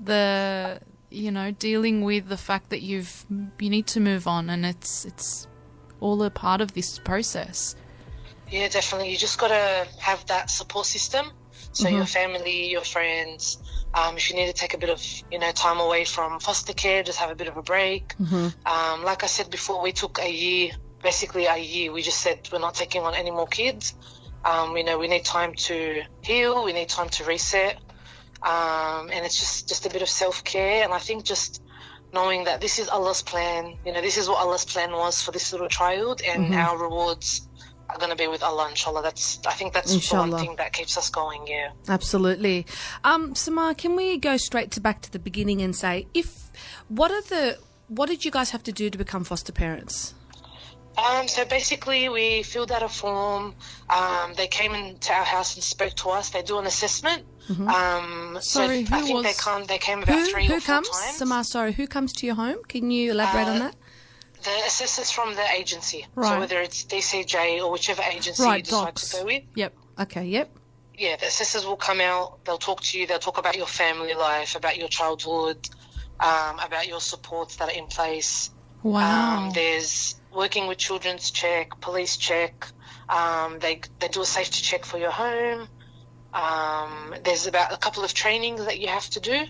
the you know dealing with the fact that you've you need to move on and it's it's all a part of this process Yeah, definitely. You just got to have that support system. So your family, your friends. Um, if you need to take a bit of, you know, time away from foster care, just have a bit of a break. Um, like I said before, we took a year, basically a year. We just said we're not taking on any more kids. Um, you know, we need time to heal. We need time to reset. Um, and it's just just a bit of self care. And I think just knowing that this is Allah's plan. You know, this is what Allah's plan was for this little child, and our rewards are going to be with Allah, inshallah. That's I think that's the Inshallah. one thing that keeps us going. Yeah. Absolutely. Um, Samar, can we go straight to back to the beginning and say if what are the what did you guys have to do to become foster parents? Um, so basically, we filled out a form. Um, they came into our house and spoke to us. They do an assessment. Um, Sorry, so I who think they was- come. They came about Who three who or four comes? times. Samar, sorry, who comes to your home? Can you elaborate on Uh, that? The assessors from the agency. Right. So whether it's DCJ or whichever agency you decide docs to go with. yep Okay, yep. yeah, the assessors will come out. They'll talk to you. They'll talk about your family life, about your childhood, um, about your supports that are in place. wow Um, there's working with children's check, police check. Um, they they do a safety check for your home. Um, there's about a couple of trainings that you have to do.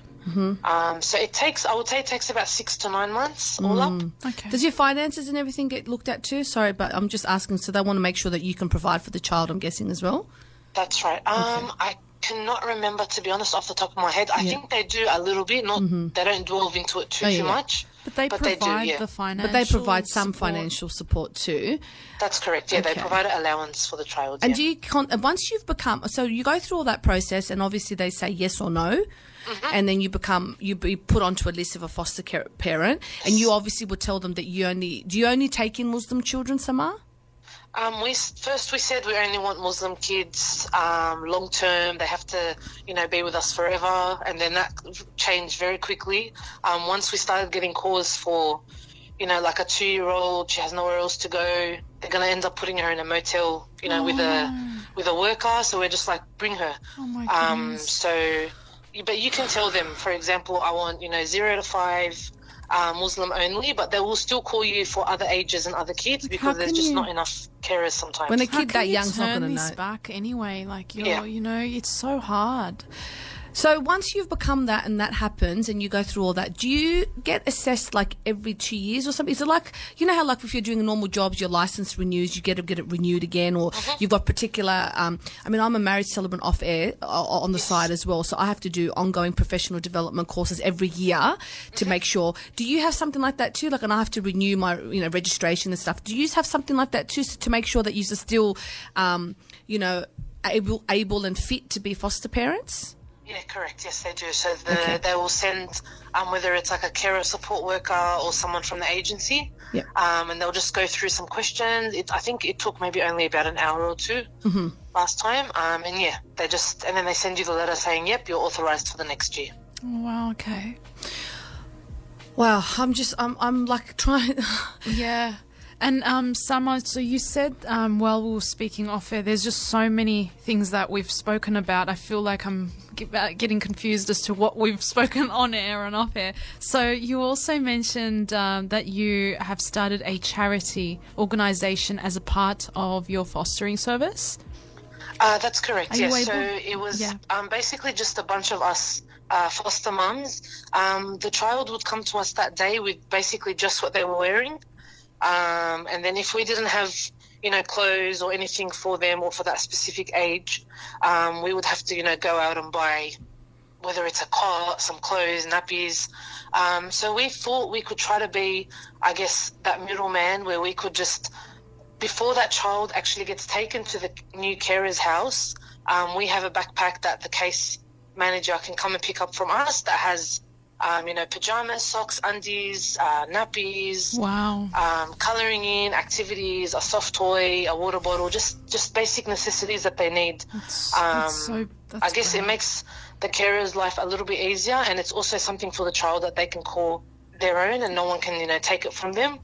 Um, so it takes, I would say, it takes about six to nine months all up. okay Does your finances and everything get looked at too? Sorry, but I'm just asking. So they want to make sure that you can provide for the child. I'm guessing as well. That's right. Um, I cannot remember to be honest off the top of my head. I think they do a little bit. Not they don't delve into it too Oh, yeah, too much. but they but they provide do, yeah. the financial But they provide some support. financial support too. That's correct. Yeah, Okay. they provide an allowance for the child. And yeah. do you con- and once you've become so you go through all that process, and obviously they say yes or no, Mm-hmm. and then you become you be put onto a list of a foster care parent, and you obviously would tell them that you only do you only take in Muslim children, Samar? Um, we first we said we only want Muslim kids um, long term. They have to, you know, be with us forever. And then that changed very quickly. Um, once we started getting calls for, you know, like a two year old, she has nowhere else to go. They're gonna end up putting her in a motel, you know, with a with a worker. So we're just like, bring her. oh my Um, goodness so, but you can tell them, for example, I want you know zero to five. Uh, Muslim only, but they will still call you for other ages and other kids because there's just you- not enough carers sometimes. When a How kid can that you young's not turn going to this know. back anyway like you're Yeah. you know it's so hard So once you've become that and that happens and you go through all that, do you get assessed like every two years or something? Is it like you know how like if you're doing a normal jobs, your license renews, you get to get it renewed again, or you've got particular. Um, I mean, I'm a marriage celebrant off air uh, on the side as well, so I have to do ongoing professional development courses every year to make sure. Do you have something like that too? Like, and I have to renew my you know registration and stuff. Do you have something like that too to make sure that you're still, um, you know, able able and fit to be foster parents? Yeah, correct. Yes, they do. So the, Okay. they will send, um, whether it's like a carer support worker or someone from the agency, Yeah. um, and they'll just go through some questions. It, I think it took maybe only about an hour or 2 Mm-hmm. last time. Um, and yeah, they just and then they send you the letter saying, "Yep, you're authorized for the next year." oh, wow okay Wow, I'm just I'm I'm like trying. yeah And um, Samar, so you said um, while we were speaking off air, there's just so many things that we've spoken about. I feel like I'm uh, getting confused as to what we've spoken on air and off air. So you also mentioned um, that you have started a charity organisation as a part of your fostering service. Uh, that's correct. Yes. So it was Yeah. um, basically just a bunch of us uh, foster mums. Um, the child would come to us that day with basically just what they were wearing, um, and then if we didn't have you know clothes or anything for them or for that specific age, um, we would have to you know go out and buy whether it's a cot, some clothes, nappies. Um, so we thought we could try to be, I guess, that middleman where we could just before that child actually gets taken to the new carer's house, um, we have a backpack that the case manager can come and pick up from us that has, um, you know, pajamas, socks, undies, uh, nappies, Wow. um, colouring in, activities, a soft toy, a water bottle, just just basic necessities that they need. That's, Um, that's so. I guess it makes the carer's life a little bit easier, and it's also something for the child that they can call their own, and no one can, you know, take it from them.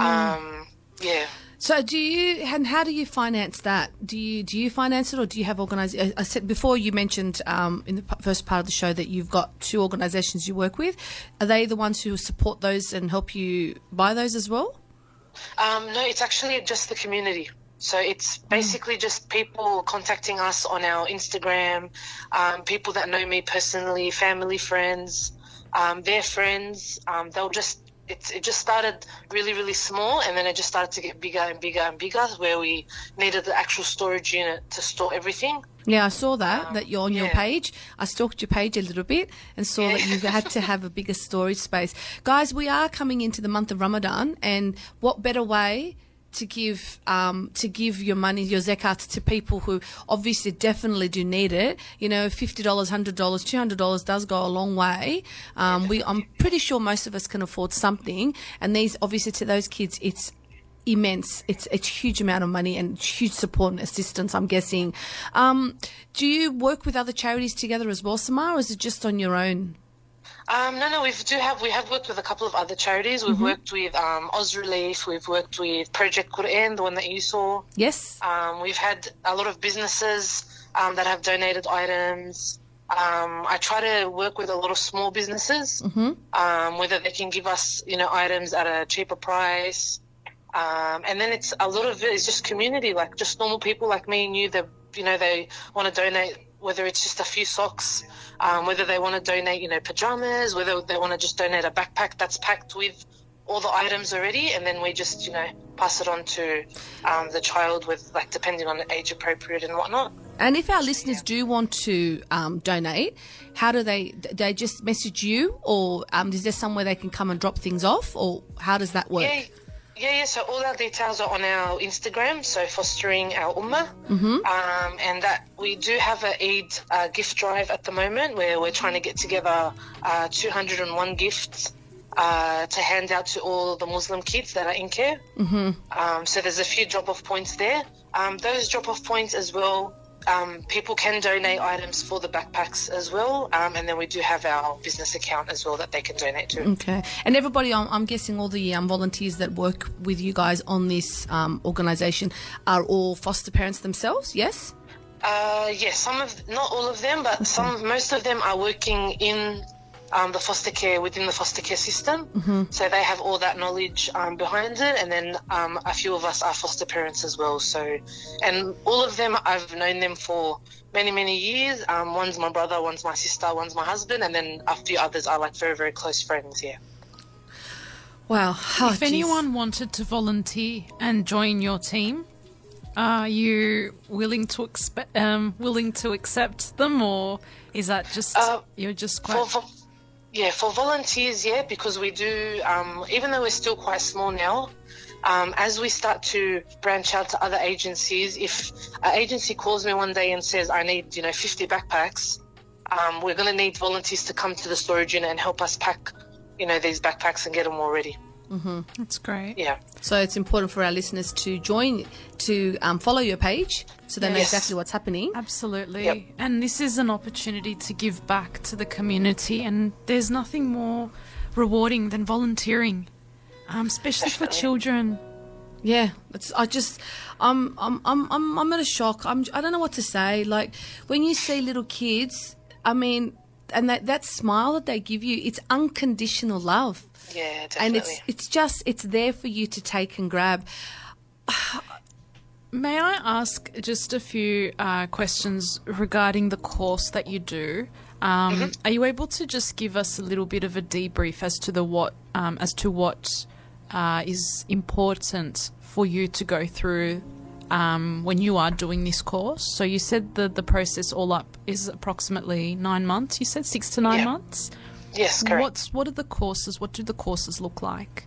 Um, yeah. So do you and how do you finance that? Do you do you finance it or do you have organize? I I said before you mentioned um, in the first part of the show that you've got two organisations you work with. Are they the ones who support those and help you buy those as well? Um, no, it's actually just the community. So it's basically just people contacting us on our Instagram, um, people that know me personally, family, friends, um, their friends. Um, they'll just it's, it just started really really small, and then it just started to get bigger and bigger and bigger, where we needed the actual storage unit to store everything. Yeah, I saw that um, that you're on your page. I stalked your page a little bit and saw that you had to have a bigger storage space. Guys, we are coming into the month of Ramadan, and what better way to give um, to give your money, your zakat, to people who obviously definitely do need it. You know, fifty dollars, hundred dollars, two hundred dollars does go a long way. Um, we, I'm pretty sure most of us can afford something, and these obviously to those kids, it's immense. It's a huge amount of money and huge support and assistance, I'm guessing. Um, do you work with other charities together as well, Samar, or is it just on your own? Um, no, no, we do have we have worked with a couple of other charities. We've worked with um, Oz Relief. We've worked with Project Quran, the one that you saw. Yes. Um, we've had a lot of businesses um, that have donated items. Um, I try to work with a lot of small businesses, um, whether they can give us, you know, items at a cheaper price. Um, and then it's a lot of it is just community, like just normal people like me and you that, you know, they want to donate, whether it's just a few socks, um, whether they want to donate, you know, pajamas, whether they want to just donate a backpack that's packed with all the items already, and then we just, you know, pass it on to um, the child with, like, depending on age appropriate and whatnot. And if our listeners do want to um, donate, how do they? They just message you, or um, is there somewhere they can come and drop things off, or how does that work? Yeah, yeah, yeah. So all our details are on our Instagram. So fostering our ummah, mm-hmm. um, and that we do have a Eid uh, gift drive at the moment where we're trying to get together uh, 201 gifts. Uh, to hand out to all the Muslim kids that are in care. Mm-hmm. Um, so there's a few drop-off points there. Um, those drop-off points as well. Um, people can donate items for the backpacks as well, um, and then we do have our business account as well that they can donate to. Okay. And everybody, I'm, I'm guessing all the um, volunteers that work with you guys on this um, organisation are all foster parents themselves, yes? Uh, yes, some of not all of them, but some most of them are working in um, the foster care within the foster care system. So they have all that knowledge um, behind it, and then um, a few of us are foster parents as well. So, and all of them I've known them for many many years. Um, one's my brother, one's my sister, one's my husband, and then a few others are like very very close friends. Yeah. Wow. Oh, if geez. anyone wanted to volunteer and join your team, are you willing to expe- um, willing to accept them, or is that just Uh, you're just For, quite? for, yeah, for volunteers, yeah, because we do, um, even though we're still quite small now, um, as we start to branch out to other agencies, if an agency calls me one day and says, I need, you know, 50 backpacks, um, we're going to need volunteers to come to the storage unit and help us pack, you know, these backpacks and get them all ready. That's great. Yeah. So it's important for our listeners to join, to um, follow your page so they know exactly what's happening. Absolutely. Yep. And this is an opportunity to give back to the community, and there's nothing more rewarding than volunteering, um, especially for children. Yeah, it's, I just, I'm, I'm, I'm, I'm, I'm at a shock. I'm, I don't know what to say. Like when you see little kids, I mean, and that that smile that they give you, it's unconditional love, Yeah, definitely. and it's it's just it's there for you to take and grab. May I ask just a few uh, questions regarding the course that you do? Um, Are you able to just give us a little bit of a debrief as to the what um, as to what uh, is important for you to go through um, when you are doing this course? So you said the the process all up is approximately nine months. You said six to nine Yeah. months. Yes, correct. What's what are the courses? What do the courses look like?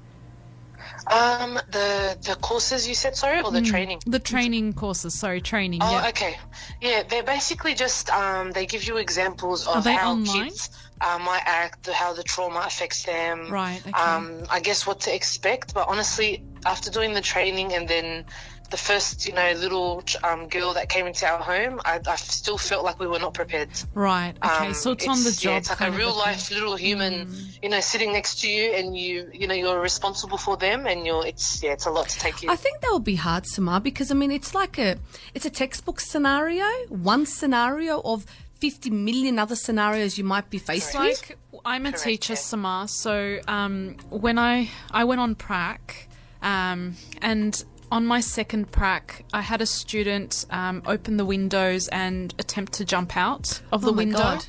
Um, the the courses you said, sorry, or the training? The training courses. Sorry, training. Oh, yeah. okay. Yeah, they're basically just um, they give you examples of how online? kids uh, might act, how the trauma affects them. Right, okay. Um, I guess what to expect, but honestly, after doing the training and then the first, you know, little um, girl that came into our home, I, I still felt like we were not prepared. Right. Okay. Um, so it's, on the job. Yeah, it's like a kind of real thing. life little human, you know, sitting next to you, and you, you know, you're responsible for them, and you're. It's yeah, it's a lot to take in. I think that would be hard, Samar, because I mean it's like a it's a textbook scenario, one scenario of fifty million other scenarios you might be faced with. like I'm a Correct, teacher, yeah. Samar. So um, when I I went on prac, um, and on my second prac, I had a student um, open the windows and attempt to jump out of the Oh my window. God.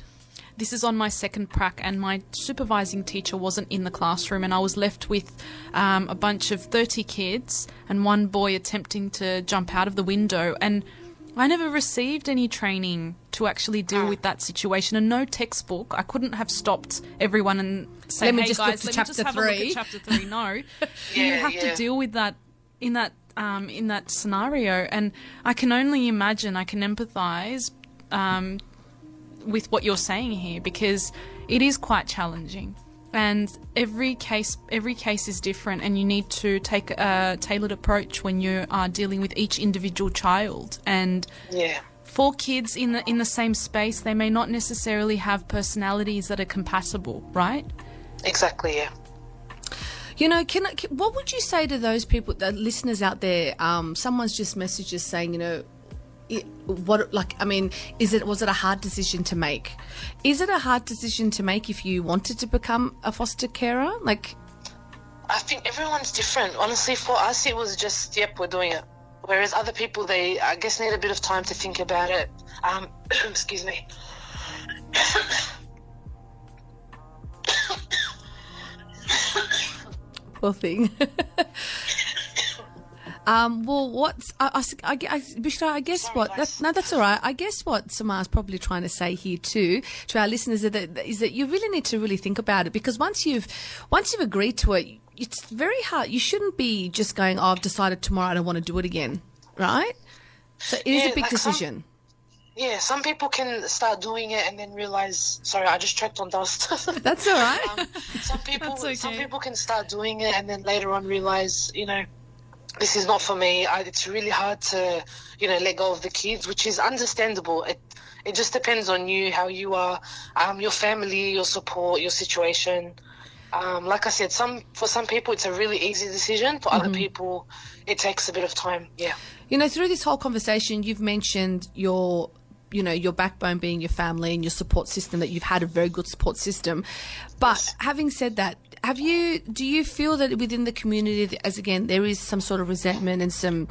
This is on my second prac, and my supervising teacher wasn't in the classroom, and I was left with um, a bunch of 30 kids and one boy attempting to jump out of the window. And I never received any training to actually deal with that situation, and no textbook. I couldn't have stopped everyone and say, Let me "Hey just look to let me chapter just have a look three." at chapter three." No, you have yeah. to deal with that in that um, in that scenario, and I can only imagine. I can empathise um, with what you're saying here because it is quite challenging and every case every case is different and you need to take a tailored approach when you are dealing with each individual child and yeah. for kids in the in the same space they may not necessarily have personalities that are compatible right Exactly. Yeah. You know, can, I- can what would you say to those people, the listeners out there? Um, someone's just messaged us saying, you know, it, what like I mean, is it was it a hard decision to make? Is it a hard decision to make if you wanted to become a foster carer? Like, I think everyone's different. Honestly, for us, it was just, yep, we're doing it. Whereas other people, they, I guess, need a bit of time to think about it. Um, excuse me. poor thing. um, well, what's I, I, I, I, Bushra, I guess what that, no, that's all right. I guess what Samar's probably trying to say here too to our listeners is that, is that you really need to really think about it because once you've once you've agreed to it, it's very hard. You shouldn't be just going, "Oh, I've decided tomorrow I don't want to do it again," right? So it is Yeah, a big some- decision. Yeah, some people can start doing it and then realize. Sorry, I just choked on dust. That's all right. um, some people, That's some people can start doing it and then later on realize, you know, this is not for me. I, it's really hard to, you know, let go of the kids, which is understandable. It it just depends on you, how you are, um, your family, your support, your situation. Um, like I said, some for some people it's a really easy decision. For other people, it takes a bit of time. Yeah. You know, through this whole conversation, you've mentioned your, you know, your backbone being your family and your support system. That you've had a very good support system. But having said that, have you? Do you feel that within the community, as again, there is some sort of resentment and some,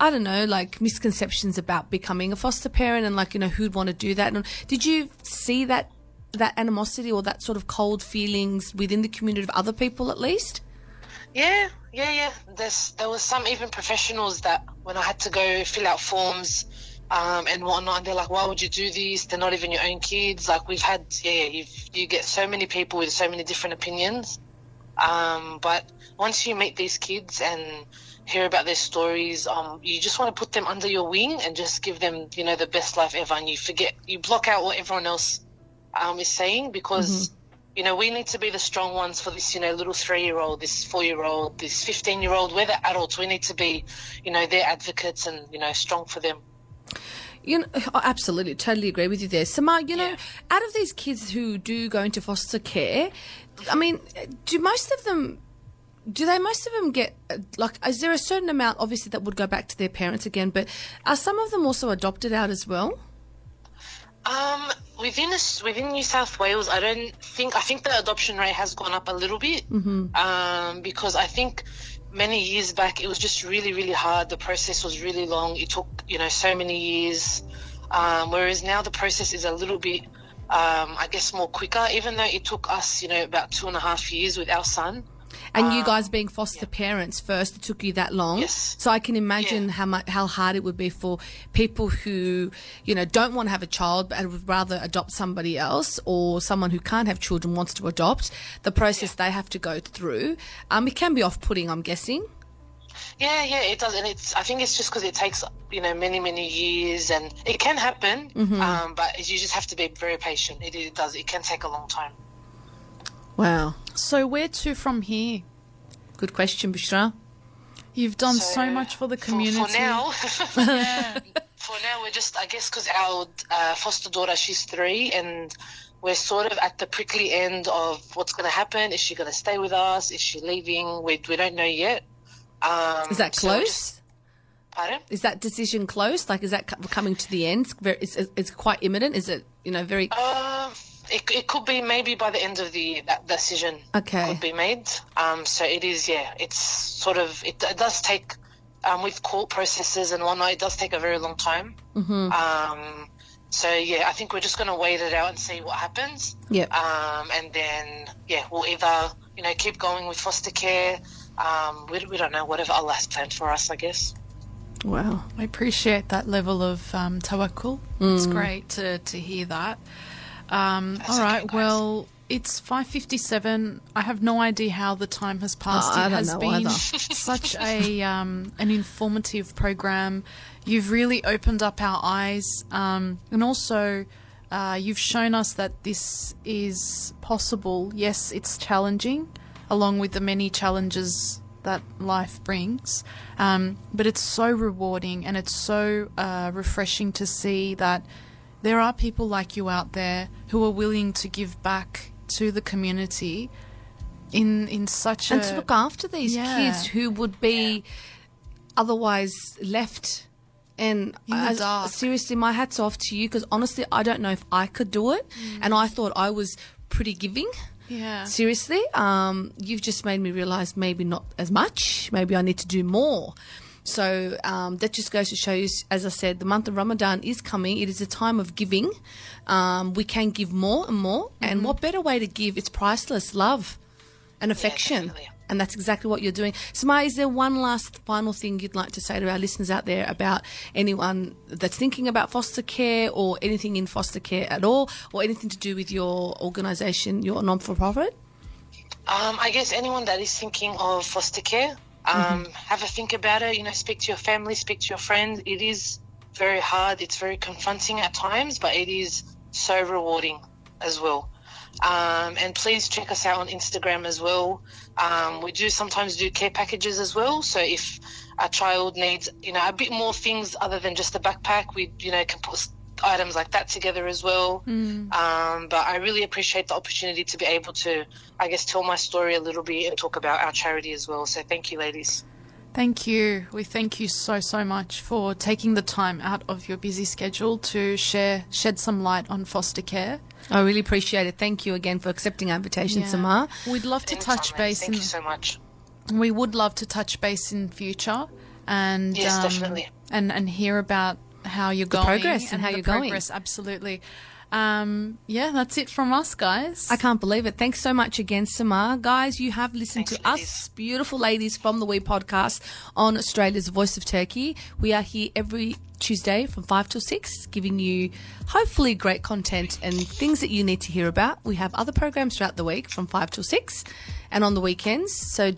I don't know, like misconceptions about becoming a foster parent and like you know who'd want to do that? And did you see that that animosity or that sort of cold feelings within the community of other people, at least? Yeah, yeah, yeah. There's there was some even professionals that when I had to go fill out forms um, and whatnot, and they're like, "Why would you do this? They're not even your own kids." Like we've had, yeah, you've, you get so many people with so many different opinions. Um, but once you meet these kids and hear about their stories, um, you just want to put them under your wing and just give them, you know, the best life ever. And you forget, you block out what everyone else um, is saying because you know we need to be the strong ones for this you know little three year old this four year old this 15 year old we're the adults we need to be you know their advocates and you know strong for them You know, oh, absolutely, totally agree with you there. Samar, you know, Yeah. out of these kids who do go into foster care, I mean, do most of them do they most of them get uh, like? Is there a certain amount, obviously, that would go back to their parents again? But are some of them also adopted out as well? Um, within us, within New South Wales, I don't think I think the adoption rate has gone up a little bit. Mm-hmm. Um, because I think many years back it was just really really hard. The process was really long. It took you know so many years. Um, whereas now the process is a little bit, um, I guess, more quicker. Even though it took us you know about two and a half years with our son. And you guys being foster parents first, it took you that long. Yes. So I can imagine Yeah. how much how hard it would be for people who, you know, don't want to have a child but would rather adopt somebody else, or someone who can't have children wants to adopt. The process they have to go through, um, it can be off-putting. I'm guessing. Yeah, yeah, it does, and it's. I think it's just because it takes you know many many years, and it can happen. Um, but you just have to be very patient. It, it does. It can take a long time. Wow. So where to from here? Good question, Bushra. You've done so, So, much for the community. for now, for now, we're just. I guess because our uh, foster daughter, she's three, and we're sort of at the prickly end of what's going to happen. Is she going to stay with us? Is she leaving? We we don't know yet. Um, Is that so close? just- pardon? Is that decision close? Like, is that coming to the end? It's, very, it's, it's quite imminent. Is it, you know, very. Uh, it, it could be maybe by the end of the year that decision Okay. could be made. Um, so it is, yeah, it's sort of, it, it does take, um, with court processes and whatnot, it does take a very long time. Mm-hmm. Um, so yeah, I think we're just going to wait it out and see what happens. Yep. Um, and then, yeah, we'll either, you know, keep going with foster care. Um, we, we don't know, whatever Allah has planned for us, I guess. Wow. I appreciate that level of um, tawakkul. It's great to, to hear that. Um, all okay, well, it's 5.57. I have no idea how the time has passed. Oh, it has been such a um, an informative program. You've really opened up our eyes. Um, and also, uh, you've shown us that this is possible. Yes, it's challenging, along with the many challenges that life brings. Um, but it's so rewarding and it's so uh, refreshing to see that there are people like you out there who are willing to give back to the community in in such a and a to look after these Yeah. kids who would be otherwise left. And seriously, my hat's off to you because honestly, I don't know if I could do it. And I thought I was pretty giving. yeah. Seriously, um, you've just made me realize maybe not as much. Maybe I need to do more. So um, that just goes to show you, as I said, the month of Ramadan is coming. It is a time of giving. Um, we can give more and more. And what better way to give? It's priceless love and affection. definitely. and that's exactly what you're doing. Samar, is there one last final thing you'd like to say to our listeners out there about anyone that's thinking about foster care or anything in foster care at all, or anything to do with your organisation, your non for profit? Um, I guess anyone that is thinking of foster care, um, have a think about it. You know, speak to your family, speak to your friends. It is very hard. It's very confronting at times, but it is so rewarding as well. Um, and please check us out on Instagram as well. Um, we do sometimes do care packages as well. So if a child needs, you know, a bit more things other than just the backpack, we, you know, can put items like that together as well. Um, but I really appreciate the opportunity to be able to, I guess, tell my story a little bit and talk about our charity as well. So thank you, ladies. Thank you. We thank you so so much for taking the time out of your busy schedule to share shed some light on foster care. I really appreciate it. Thank you again for accepting our invitation, Yeah. Samar. We'd love to Anytime, touch ladies. base Thank in you so much. we would love to touch base in future and Yes, um, definitely. and and hear about how you're going progress and how you're going. progress, absolutely um yeah that's it from us guys I can't believe it. Thanks so much again, Samar. Guys, you have listened Thanks, to ladies. us, beautiful ladies from the We podcast on Australia's Voice of Turkey. We are here every Tuesday from 5 till 6, giving you hopefully great content and things that you need to hear about. We have other programs throughout the week from 5 till 6 and on the weekends. So